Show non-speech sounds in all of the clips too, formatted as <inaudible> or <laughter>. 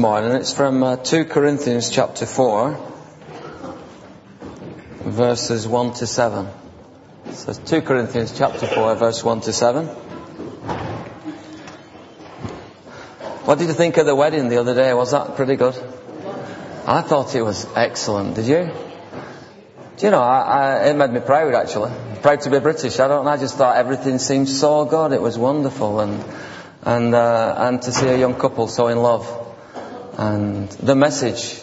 morning. It's from uh, 2 Corinthians chapter 4, verses 1 to 7. So 2 Corinthians chapter 4, verse 1 to 7. What did you think of the wedding the other day? Was that pretty good? I thought it was excellent. Did you? Do you know, I, I, it made me proud actually. Proud to be British. I don't know, I just thought everything seemed so good. It was wonderful and, and, uh, and to see a young couple so in love. And the message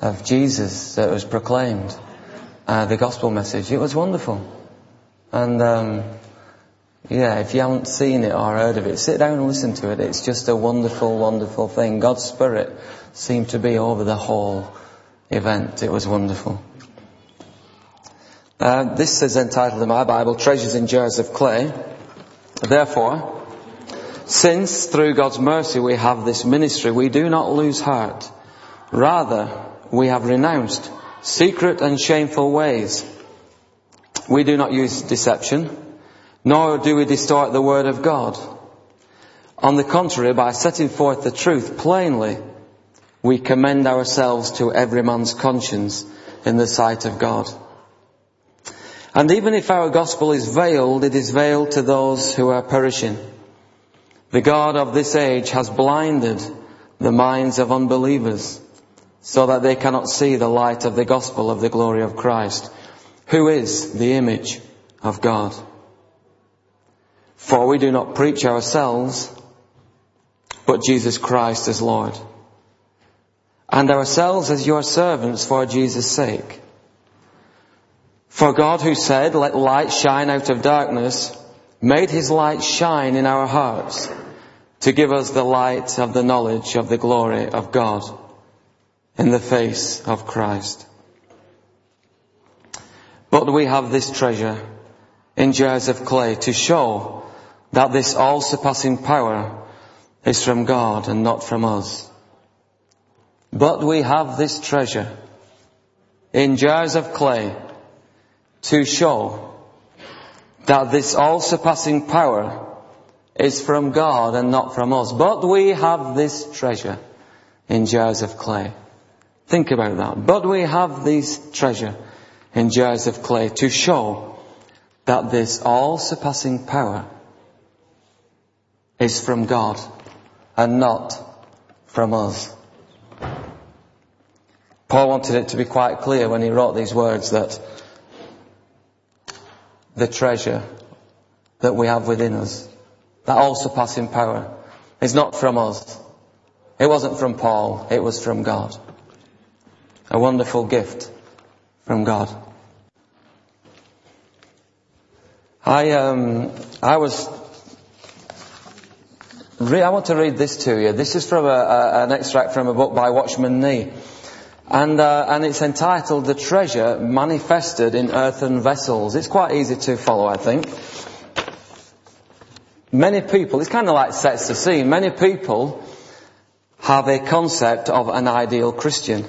of Jesus that was proclaimed, uh, the gospel message, it was wonderful. And, um, yeah, if you haven't seen it or heard of it, sit down and listen to it. It's just a wonderful, wonderful thing. God's Spirit seemed to be over the whole event. It was wonderful. Uh, this is entitled in my Bible, Treasures in Jars of Clay. Therefore, since through God's mercy we have this ministry, we do not lose heart. Rather, we have renounced secret and shameful ways. We do not use deception, nor do we distort the word of God. On the contrary, by setting forth the truth plainly, we commend ourselves to every man's conscience in the sight of God. And even if our gospel is veiled, it is veiled to those who are perishing. The God of this age has blinded the minds of unbelievers so that they cannot see the light of the gospel of the glory of Christ, who is the image of God. For we do not preach ourselves, but Jesus Christ as Lord, and ourselves as your servants for Jesus' sake. For God who said, let light shine out of darkness, made his light shine in our hearts to give us the light of the knowledge of the glory of God in the face of Christ. But we have this treasure in jars of clay to show that this all surpassing power is from God and not from us. But we have this treasure in jars of clay to show that this all surpassing power is from God and not from us. But we have this treasure in jars of clay. Think about that. But we have this treasure in jars of clay to show that this all surpassing power is from God and not from us. Paul wanted it to be quite clear when he wrote these words that the treasure that we have within us, that all surpassing power, is not from us. It wasn't from Paul, it was from God. A wonderful gift from God. I, um, I was, re- I want to read this to you. This is from a, a, an extract from a book by Watchman Nee. And, uh, and it's entitled The Treasure Manifested in Earthen Vessels. It's quite easy to follow, I think. Many people, it's kind of like sets the scene, many people have a concept of an ideal Christian.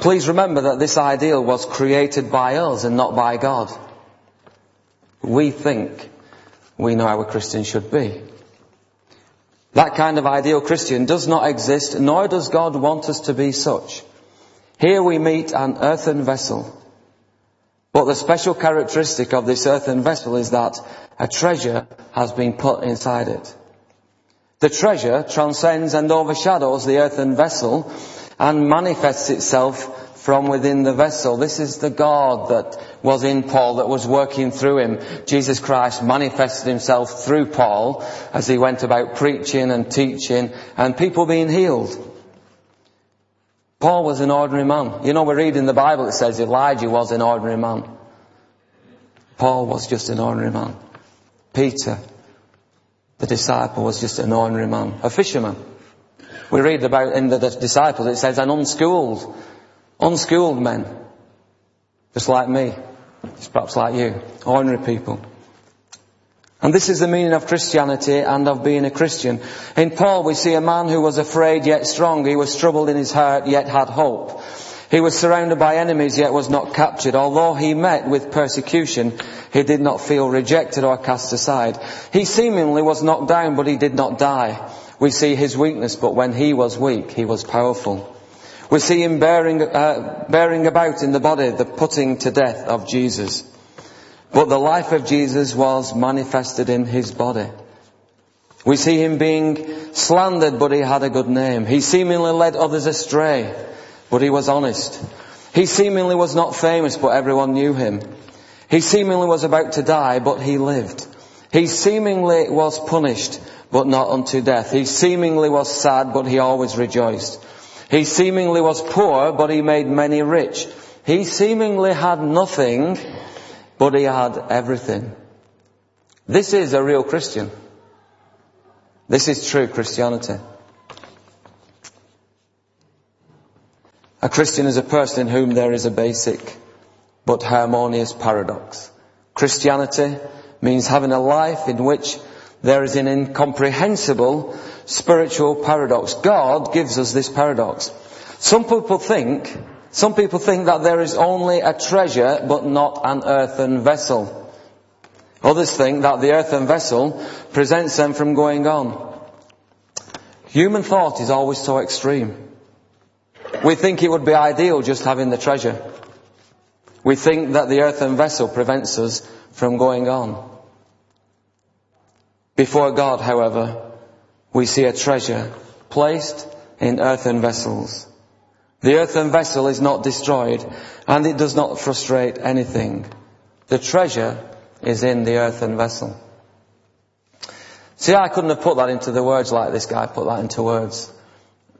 Please remember that this ideal was created by us and not by God. We think we know how a Christian should be. That kind of ideal Christian does not exist, nor does God want us to be such. Here we meet an earthen vessel. But the special characteristic of this earthen vessel is that a treasure has been put inside it. The treasure transcends and overshadows the earthen vessel and manifests itself from within the vessel. This is the God that was in Paul, that was working through him. Jesus Christ manifested himself through Paul as he went about preaching and teaching and people being healed. Paul was an ordinary man. You know, we read in the Bible it says Elijah was an ordinary man. Paul was just an ordinary man. Peter, the disciple, was just an ordinary man. A fisherman. We read about in the disciples, it says an unschooled Unschooled men, just like me, just perhaps like you, ordinary people. And this is the meaning of Christianity and of being a Christian. In Paul we see a man who was afraid yet strong. He was troubled in his heart yet had hope. He was surrounded by enemies yet was not captured. Although he met with persecution, he did not feel rejected or cast aside. He seemingly was knocked down but he did not die. We see his weakness, but when he was weak, he was powerful. We see him bearing, uh, bearing about in the body the putting to death of Jesus. But the life of Jesus was manifested in his body. We see him being slandered, but he had a good name. He seemingly led others astray, but he was honest. He seemingly was not famous, but everyone knew him. He seemingly was about to die, but he lived. He seemingly was punished, but not unto death. He seemingly was sad, but he always rejoiced. He seemingly was poor, but he made many rich. He seemingly had nothing, but he had everything. This is a real Christian. This is true Christianity. A Christian is a person in whom there is a basic but harmonious paradox. Christianity means having a life in which there is an incomprehensible spiritual paradox. God gives us this paradox. Some people think, some people think that there is only a treasure but not an earthen vessel. Others think that the earthen vessel prevents them from going on. Human thought is always so extreme. We think it would be ideal just having the treasure. We think that the earthen vessel prevents us from going on. Before God, however, we see a treasure placed in earthen vessels. The earthen vessel is not destroyed and it does not frustrate anything. The treasure is in the earthen vessel. See, I couldn't have put that into the words like this guy put that into words.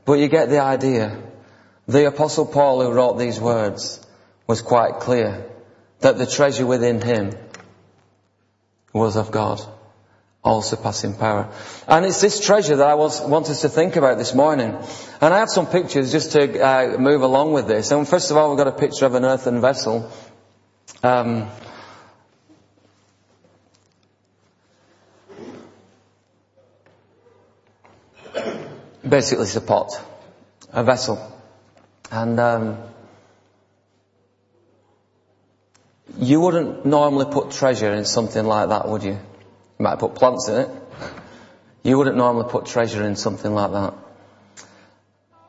But you get the idea. The apostle Paul who wrote these words was quite clear that the treasure within him was of God all surpassing power. And it's this treasure that I was, want us to think about this morning. And I have some pictures just to uh, move along with this. And first of all, we've got a picture of an earthen vessel. Um, basically, it's a pot, a vessel. And um, you wouldn't normally put treasure in something like that, would you? You might put plants in it. You wouldn't normally put treasure in something like that.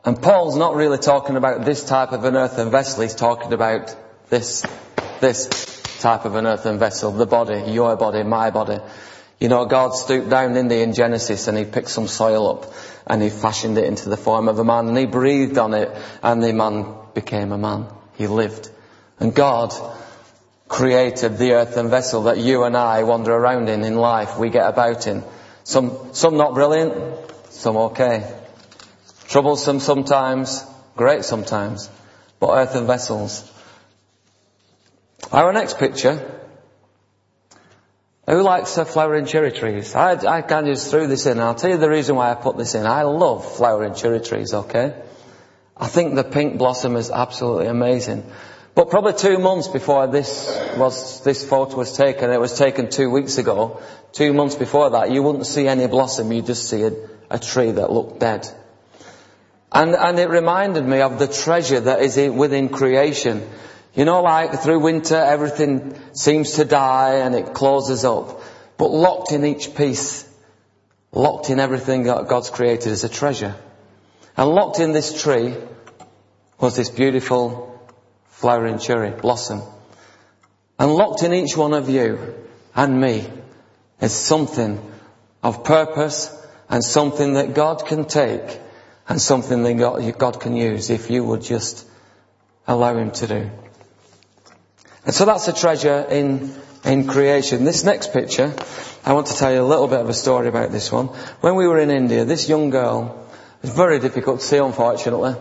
And Paul's not really talking about this type of an earthen vessel, he's talking about this, this type of an earthen vessel, the body, your body, my body. You know, God stooped down in the in Genesis and he picked some soil up and he fashioned it into the form of a man and he breathed on it and the man became a man. He lived. And God created the earthen vessel that you and I wander around in in life, we get about in. Some, some not brilliant, some okay. Troublesome sometimes, great sometimes, but earthen vessels. Our next picture, who likes flowering cherry trees? I, I kind of just threw this in. I'll tell you the reason why I put this in. I love flowering cherry trees, okay? I think the pink blossom is absolutely amazing. But probably two months before this was, this photo was taken, it was taken two weeks ago, two months before that, you wouldn't see any blossom, you'd just see a, a tree that looked dead. And, and it reminded me of the treasure that is within creation. You know, like through winter, everything seems to die and it closes up. But locked in each piece, locked in everything that God's created is a treasure. And locked in this tree was this beautiful flowering cherry blossom. And locked in each one of you and me is something of purpose and something that God can take and something that God, God can use if you would just allow Him to do. And so that's a treasure in, in creation. This next picture, I want to tell you a little bit of a story about this one. When we were in India, this young girl, it's very difficult to see unfortunately,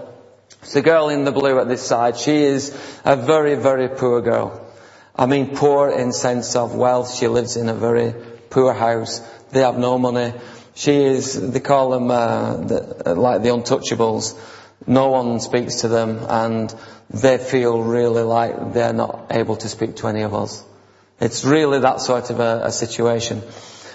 it's the girl in the blue at this side. She is a very, very poor girl. I mean poor in sense of wealth. She lives in a very poor house. They have no money. She is, they call them uh, the, like the untouchables. No one speaks to them and they feel really like they're not able to speak to any of us. It's really that sort of a, a situation.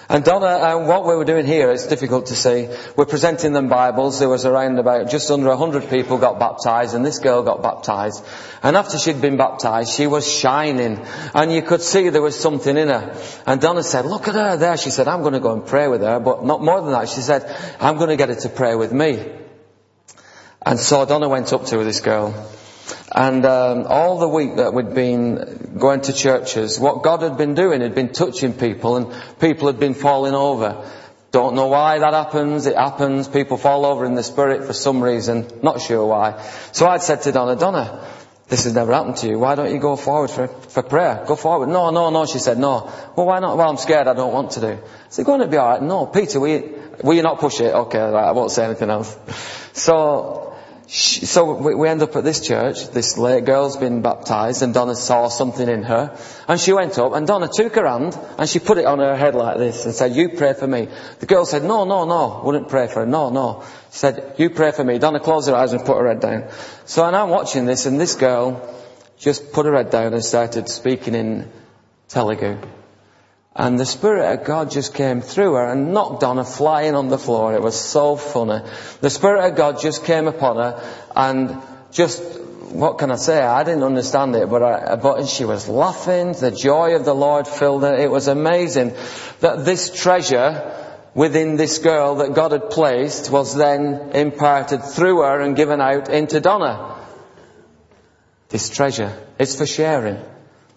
And Donna, uh, what we were doing here, it's difficult to see. We're presenting them Bibles. There was around about just under a hundred people got baptized and this girl got baptized. And after she'd been baptized, she was shining and you could see there was something in her. And Donna said, look at her there. She said, I'm going to go and pray with her. But not more than that. She said, I'm going to get her to pray with me. And so Donna went up to this girl and um, all the week that we'd been going to churches, what God had been doing had been touching people, and people had been falling over. Don't know why that happens. It happens. People fall over in the spirit for some reason. Not sure why. So I'd said to Donna, Donna, this has never happened to you. Why don't you go forward for, for prayer? Go forward. No, no, no. She said, no. Well, why not? Well, I'm scared. I don't want to do. I said, going to be alright. No, Peter, will you, will you not push it? Okay, right, I won't say anything else. <laughs> So, she, so we, we end up at this church. This girl's been baptized, and Donna saw something in her, and she went up, and Donna took her hand and she put it on her head like this and said, "You pray for me." The girl said, "No, no, no, wouldn't pray for her. No, no." She said, "You pray for me." Donna closed her eyes and put her head down. So and I'm watching this, and this girl just put her head down and started speaking in Telugu. And the Spirit of God just came through her and knocked Donna flying on the floor. It was so funny. The Spirit of God just came upon her and just, what can I say? I didn't understand it, but, I, but she was laughing. The joy of the Lord filled her. It was amazing that this treasure within this girl that God had placed was then imparted through her and given out into Donna. This treasure. It's for sharing.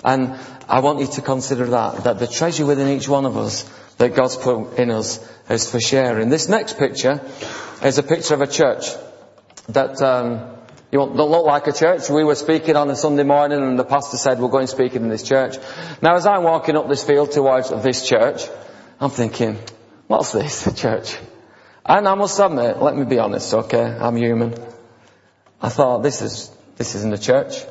And I want you to consider that, that the treasure within each one of us that God's put in us is for sharing. This next picture is a picture of a church that um, you don't look like a church. We were speaking on a Sunday morning and the pastor said we're going speaking in this church. Now as I'm walking up this field towards this church, I'm thinking, what's this <laughs> church? And I must admit, let me be honest, okay, I'm human. I thought this is, this isn't a church.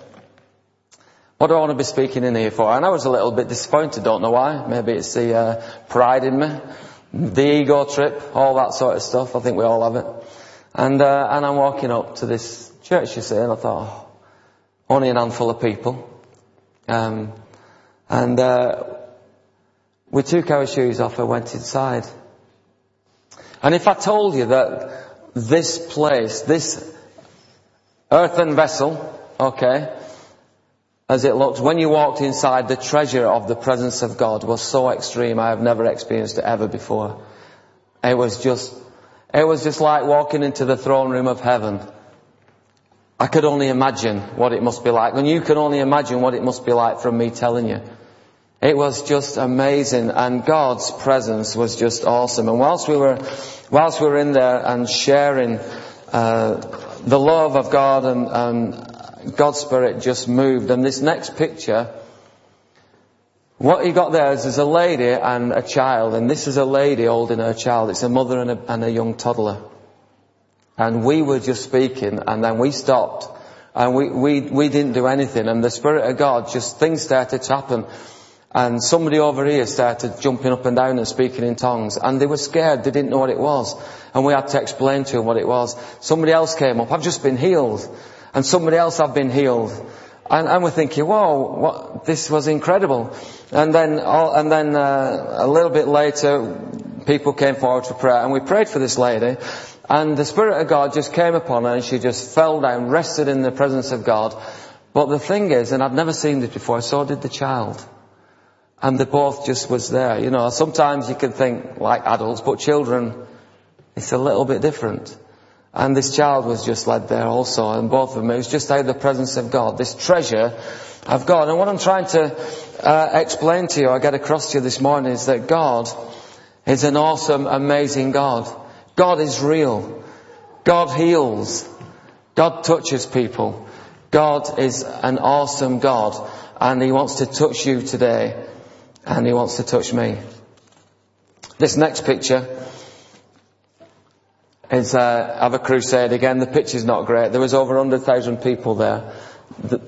What do I want to be speaking in here for? And I was a little bit disappointed, don't know why. Maybe it's the uh, pride in me, the ego trip, all that sort of stuff. I think we all have it. And, uh, and I'm walking up to this church, you see, and I thought, oh, only an handful of people. Um, and uh, we took our shoes off and went inside. And if I told you that this place, this earthen vessel, okay, as it looked, when you walked inside, the treasure of the presence of God was so extreme I have never experienced it ever before. It was just, it was just like walking into the throne room of heaven. I could only imagine what it must be like, and you can only imagine what it must be like from me telling you. It was just amazing, and God's presence was just awesome. And whilst we were, whilst we were in there and sharing uh, the love of God and, and God's Spirit just moved. And this next picture, what you got there is there's a lady and a child, and this is a lady holding her child. It's a mother and a, and a young toddler. And we were just speaking, and then we stopped, and we, we, we didn't do anything, and the Spirit of God, just things started to happen. And somebody over here started jumping up and down and speaking in tongues. And they were scared. They didn't know what it was. And we had to explain to them what it was. Somebody else came up. I've just been healed and somebody else have been healed. And, and we're thinking, whoa, what, this was incredible. And then, all, and then uh, a little bit later, people came forward for prayer, and we prayed for this lady. And the Spirit of God just came upon her, and she just fell down, rested in the presence of God. But the thing is, and I'd never seen this before, so did the child. And they both just was there. You know, sometimes you can think like adults, but children, it's a little bit different. And this child was just led there also, and both of them. It was just out of the presence of God, this treasure of God. And what I'm trying to uh, explain to you, I get across to you this morning, is that God is an awesome, amazing God. God is real. God heals. God touches people. God is an awesome God, and He wants to touch you today, and He wants to touch me. This next picture is uh, have a crusade again. The picture's not great. There was over 100,000 people there.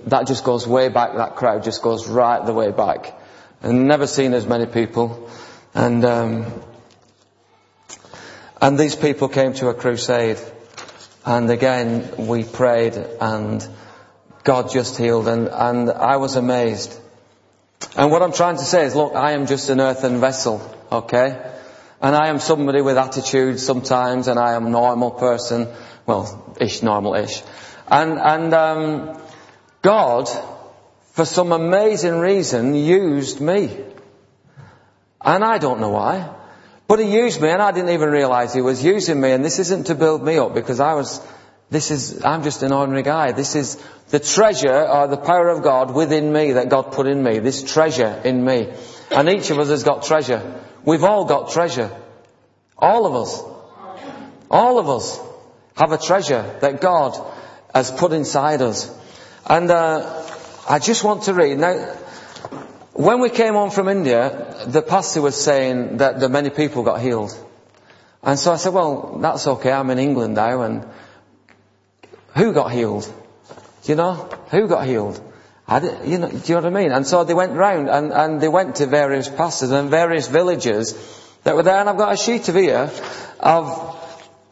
that just goes way back. That crowd just goes right the way back. And never seen as many people. And um, and these people came to a crusade. And again, we prayed and God just healed and, and I was amazed. And what I'm trying to say is, look, I am just an earthen vessel, okay? And I am somebody with attitude sometimes, and I am a normal person. Well, ish, normal-ish. And, and, um, God, for some amazing reason, used me. And I don't know why. But he used me and I didn't even realize he was using me and this isn't to build me up because I was, this is, I'm just an ordinary guy. This is the treasure or the power of God within me that God put in me. This treasure in me. And each of us has got treasure. We've all got treasure. All of us. All of us have a treasure that God has put inside us. And uh, I just want to read. Now, when we came on from India, the pastor was saying that, many people got healed. And so I said, well, that's okay. I'm in England now and who got healed? Do you know? Who got healed? You know, do you know what I mean? And so they went round and, and they went to various pastors and various villages that were there. And I've got a sheet of here of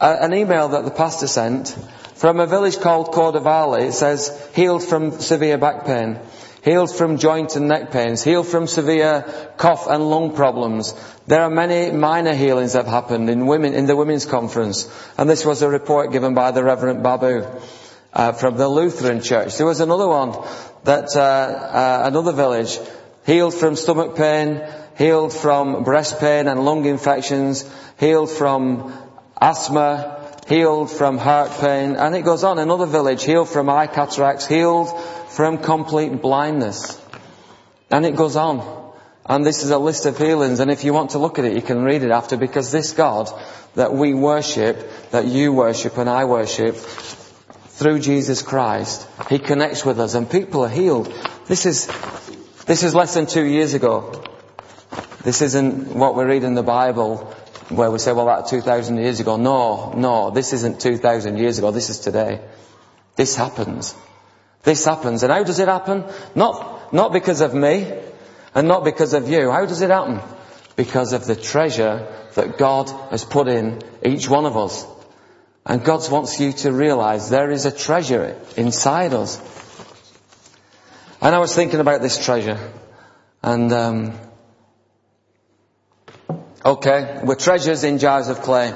a, an email that the pastor sent from a village called Cordovale. It says, healed from severe back pain, healed from joint and neck pains, healed from severe cough and lung problems. There are many minor healings that have happened in women, in the women's conference. And this was a report given by the Reverend Babu. Uh, from the Lutheran Church. There was another one that uh, uh, another village healed from stomach pain, healed from breast pain and lung infections, healed from asthma, healed from heart pain, and it goes on. Another village healed from eye cataracts, healed from complete blindness. And it goes on. And this is a list of healings, and if you want to look at it, you can read it after, because this God that we worship, that you worship and I worship, through Jesus Christ, He connects with us and people are healed. This is, this is less than two years ago. This isn't what we read in the Bible where we say, well, that 2,000 years ago. No, no, this isn't 2,000 years ago. This is today. This happens. This happens. And how does it happen? Not, not because of me and not because of you. How does it happen? Because of the treasure that God has put in each one of us. And God wants you to realize there is a treasure inside us. And I was thinking about this treasure. And, um, okay, we're treasures in jars of clay.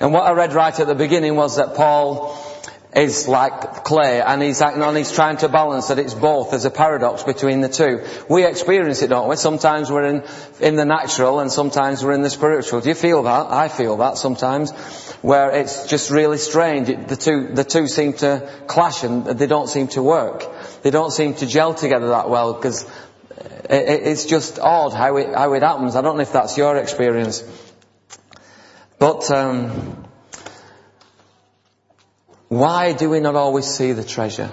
And what I read right at the beginning was that Paul is like clay and he's acting on, he's trying to balance that it's both. There's a paradox between the two. We experience it, don't we? Sometimes we're in, in the natural and sometimes we're in the spiritual. Do you feel that? I feel that sometimes where it's just really strange. The two, the two seem to clash and they don't seem to work. They don't seem to gel together that well because it's just odd how it, how it happens. I don't know if that's your experience. But, um, why do we not always see the treasure?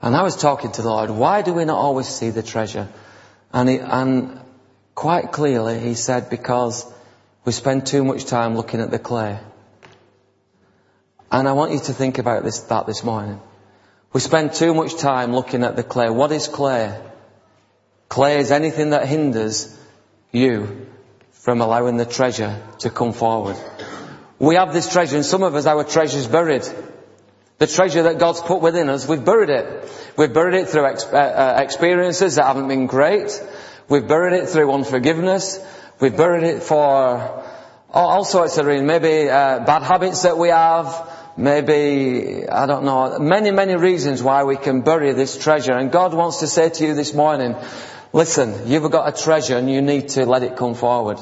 And I was talking to the Lord, why do we not always see the treasure? And, he, and quite clearly he said, because we spend too much time looking at the clay. And I want you to think about this, that this morning. We spend too much time looking at the clay. What is clay? Clay is anything that hinders you from allowing the treasure to come forward. We have this treasure and some of us, our treasure is buried. The treasure that God's put within us, we've buried it. We've buried it through ex- uh, uh experiences that haven't been great. We've buried it through unforgiveness. We've buried it for all sorts of reasons. Maybe uh, bad habits that we have. Maybe, I don't know, many, many reasons why we can bury this treasure. And God wants to say to you this morning, listen, you've got a treasure and you need to let it come forward.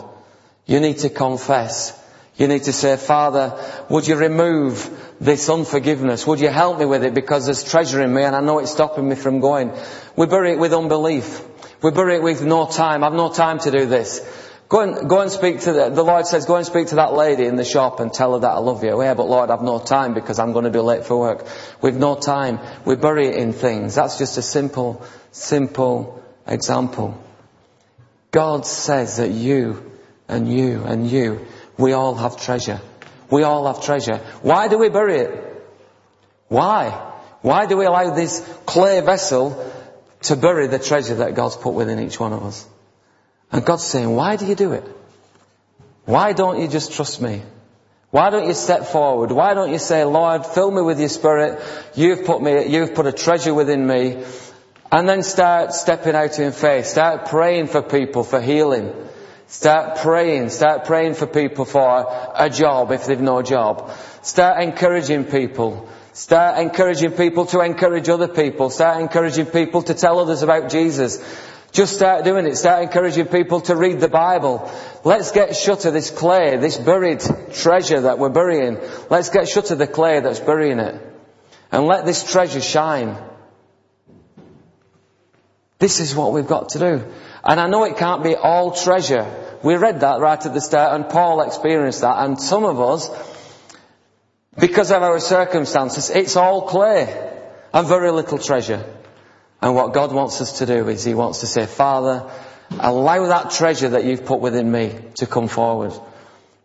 You need to confess. You need to say, Father, would you remove this unforgiveness? Would you help me with it because there's treasure in me and I know it's stopping me from going. We bury it with unbelief. We bury it with no time. I've no time to do this. Go and, go and speak to the, the Lord says, go and speak to that lady in the shop and tell her that I love you. Yeah, but Lord, I've no time because I'm going to be late for work. We've no time. We bury it in things. That's just a simple, simple example. God says that you and you and you, we all have treasure. We all have treasure. Why do we bury it? Why? Why do we allow this clay vessel to bury the treasure that God's put within each one of us? And God's saying, why do you do it? Why don't you just trust me? Why don't you step forward? Why don't you say, Lord, fill me with your spirit. You've put me, you've put a treasure within me. And then start stepping out in faith. Start praying for people for healing. Start praying. Start praying for people for a job if they've no job. Start encouraging people. Start encouraging people to encourage other people. Start encouraging people to tell others about Jesus. Just start doing it. Start encouraging people to read the Bible. Let's get shut of this clay, this buried treasure that we're burying. Let's get shut of the clay that's burying it. And let this treasure shine. This is what we've got to do. And I know it can't be all treasure. We read that right at the start and Paul experienced that and some of us, because of our circumstances, it's all clay and very little treasure. And what God wants us to do is He wants to say, Father, allow that treasure that you've put within me to come forward.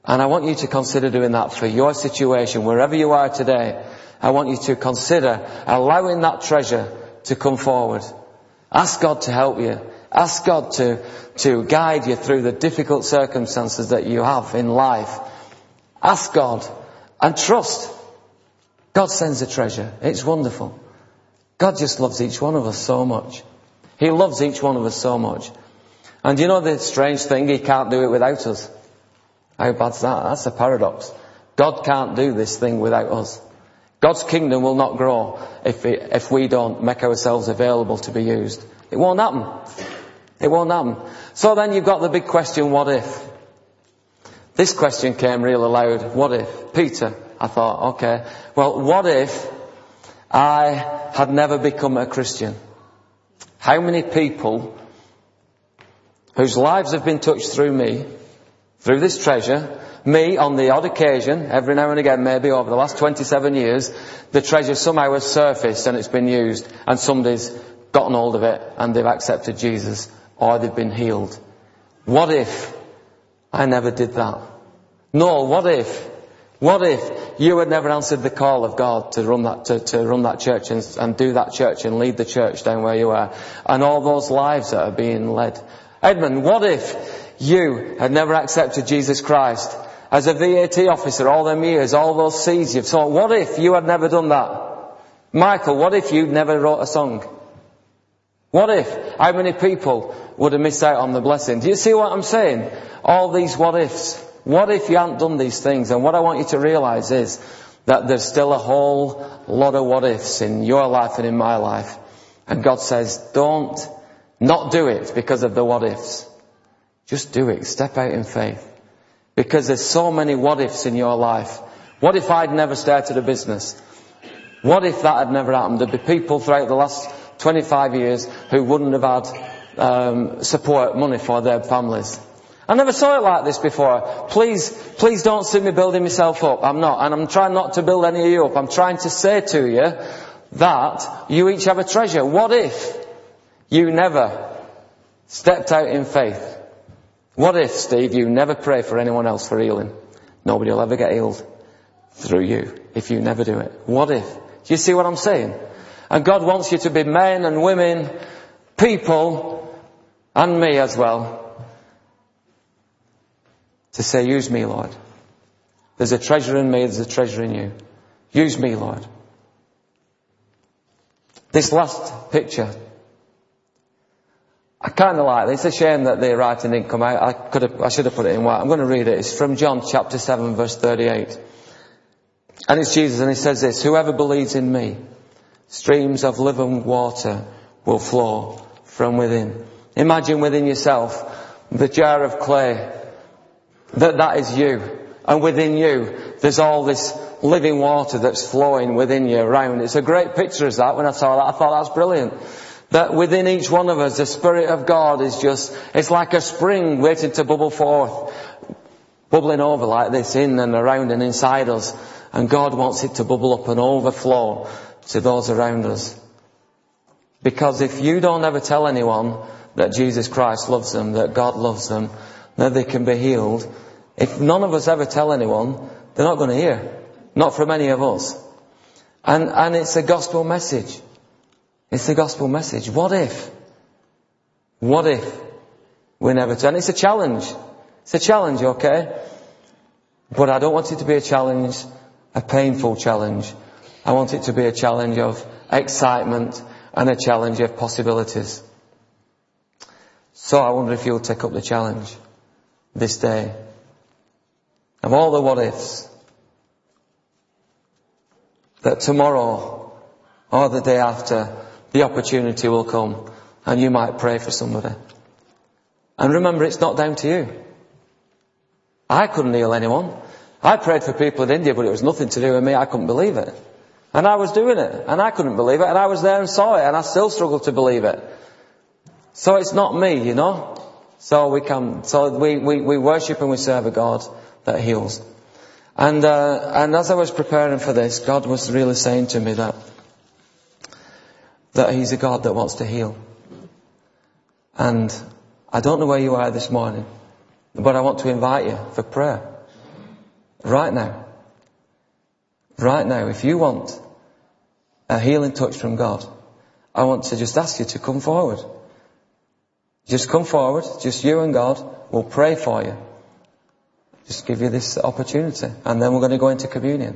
And I want you to consider doing that for your situation, wherever you are today. I want you to consider allowing that treasure to come forward. Ask God to help you. Ask God to, to guide you through the difficult circumstances that you have in life. Ask God and trust. God sends a treasure. It's wonderful. God just loves each one of us so much. He loves each one of us so much. And you know the strange thing? He can't do it without us. How bad's that? That's a paradox. God can't do this thing without us. God's kingdom will not grow if, it, if we don't make ourselves available to be used. It won't happen. It won't happen. So then you've got the big question, what if? This question came real loud. What if? Peter. I thought, okay. Well, what if I had never become a Christian? How many people whose lives have been touched through me, through this treasure, me on the odd occasion, every now and again, maybe over the last 27 years, the treasure somehow has surfaced and it's been used and somebody's gotten hold of it and they've accepted Jesus or they've been healed. What if I never did that? No, what if what if you had never answered the call of God to run that, to, to run that church and, and, do that church and lead the church down where you are? And all those lives that are being led. Edmund, what if you had never accepted Jesus Christ as a VAT officer all them years, all those seeds you've sown? What if you had never done that? Michael, what if you'd never wrote a song? What if? How many people would have missed out on the blessing? Do you see what I'm saying? All these what ifs. What if you hadn't done these things? And what I want you to realize is that there's still a whole lot of what ifs in your life and in my life. And God says, don't not do it because of the what ifs. Just do it. Step out in faith. Because there's so many what ifs in your life. What if I'd never started a business? What if that had never happened? There'd be people throughout the last 25 years who wouldn't have had um, support money for their families. I never saw it like this before. Please, please don't see me building myself up. I'm not. And I'm trying not to build any of you up. I'm trying to say to you that you each have a treasure. What if you never stepped out in faith? What if, Steve, you never pray for anyone else for healing? Nobody will ever get healed through you if you never do it. What if? Do you see what I'm saying? And God wants you to be men and women, people, and me as well, to say, use me, Lord. There's a treasure in me, there's a treasure in you. Use me, Lord. This last picture, I kind of like it. It's a shame that the writing didn't come out. I could have, I should have put it in white. I'm going to read it. It's from John chapter 7 verse 38. And it's Jesus and he says this, whoever believes in me, streams of living water will flow from within. Imagine within yourself the jar of clay that that is you. And within you, there's all this living water that's flowing within you around. It's a great picture as that. When I saw that, I thought that's brilliant. That within each one of us, the Spirit of God is just, it's like a spring waiting to bubble forth. Bubbling over like this in and around and inside us. And God wants it to bubble up and overflow to those around us. Because if you don't ever tell anyone that Jesus Christ loves them, that God loves them, that they can be healed. If none of us ever tell anyone, they're not going to hear. Not from any of us. And, and it's a gospel message. It's the gospel message. What if? What if we're never tell? And it's a challenge. It's a challenge, okay? But I don't want it to be a challenge, a painful challenge. I want it to be a challenge of excitement and a challenge of possibilities. So I wonder if you'll take up the challenge. this day. Of all the what ifs. That tomorrow or the day after the opportunity will come and you might pray for somebody. And remember, it's not down to you. I couldn't heal anyone. I prayed for people in India, but it was nothing to do with me. I couldn't believe it. And I was doing it, and I couldn't believe it, and I was there and saw it, and I still struggle to believe it. So it's not me, you know? So we come, so we, we, we worship and we serve a God that heals. And, uh, and as I was preparing for this, God was really saying to me that, that He's a God that wants to heal. And I don't know where you are this morning, but I want to invite you for prayer. Right now. Right now, if you want a healing touch from God, I want to just ask you to come forward. Just come forward, just you and God. We'll pray for you. Just give you this opportunity. And then we're going to go into communion.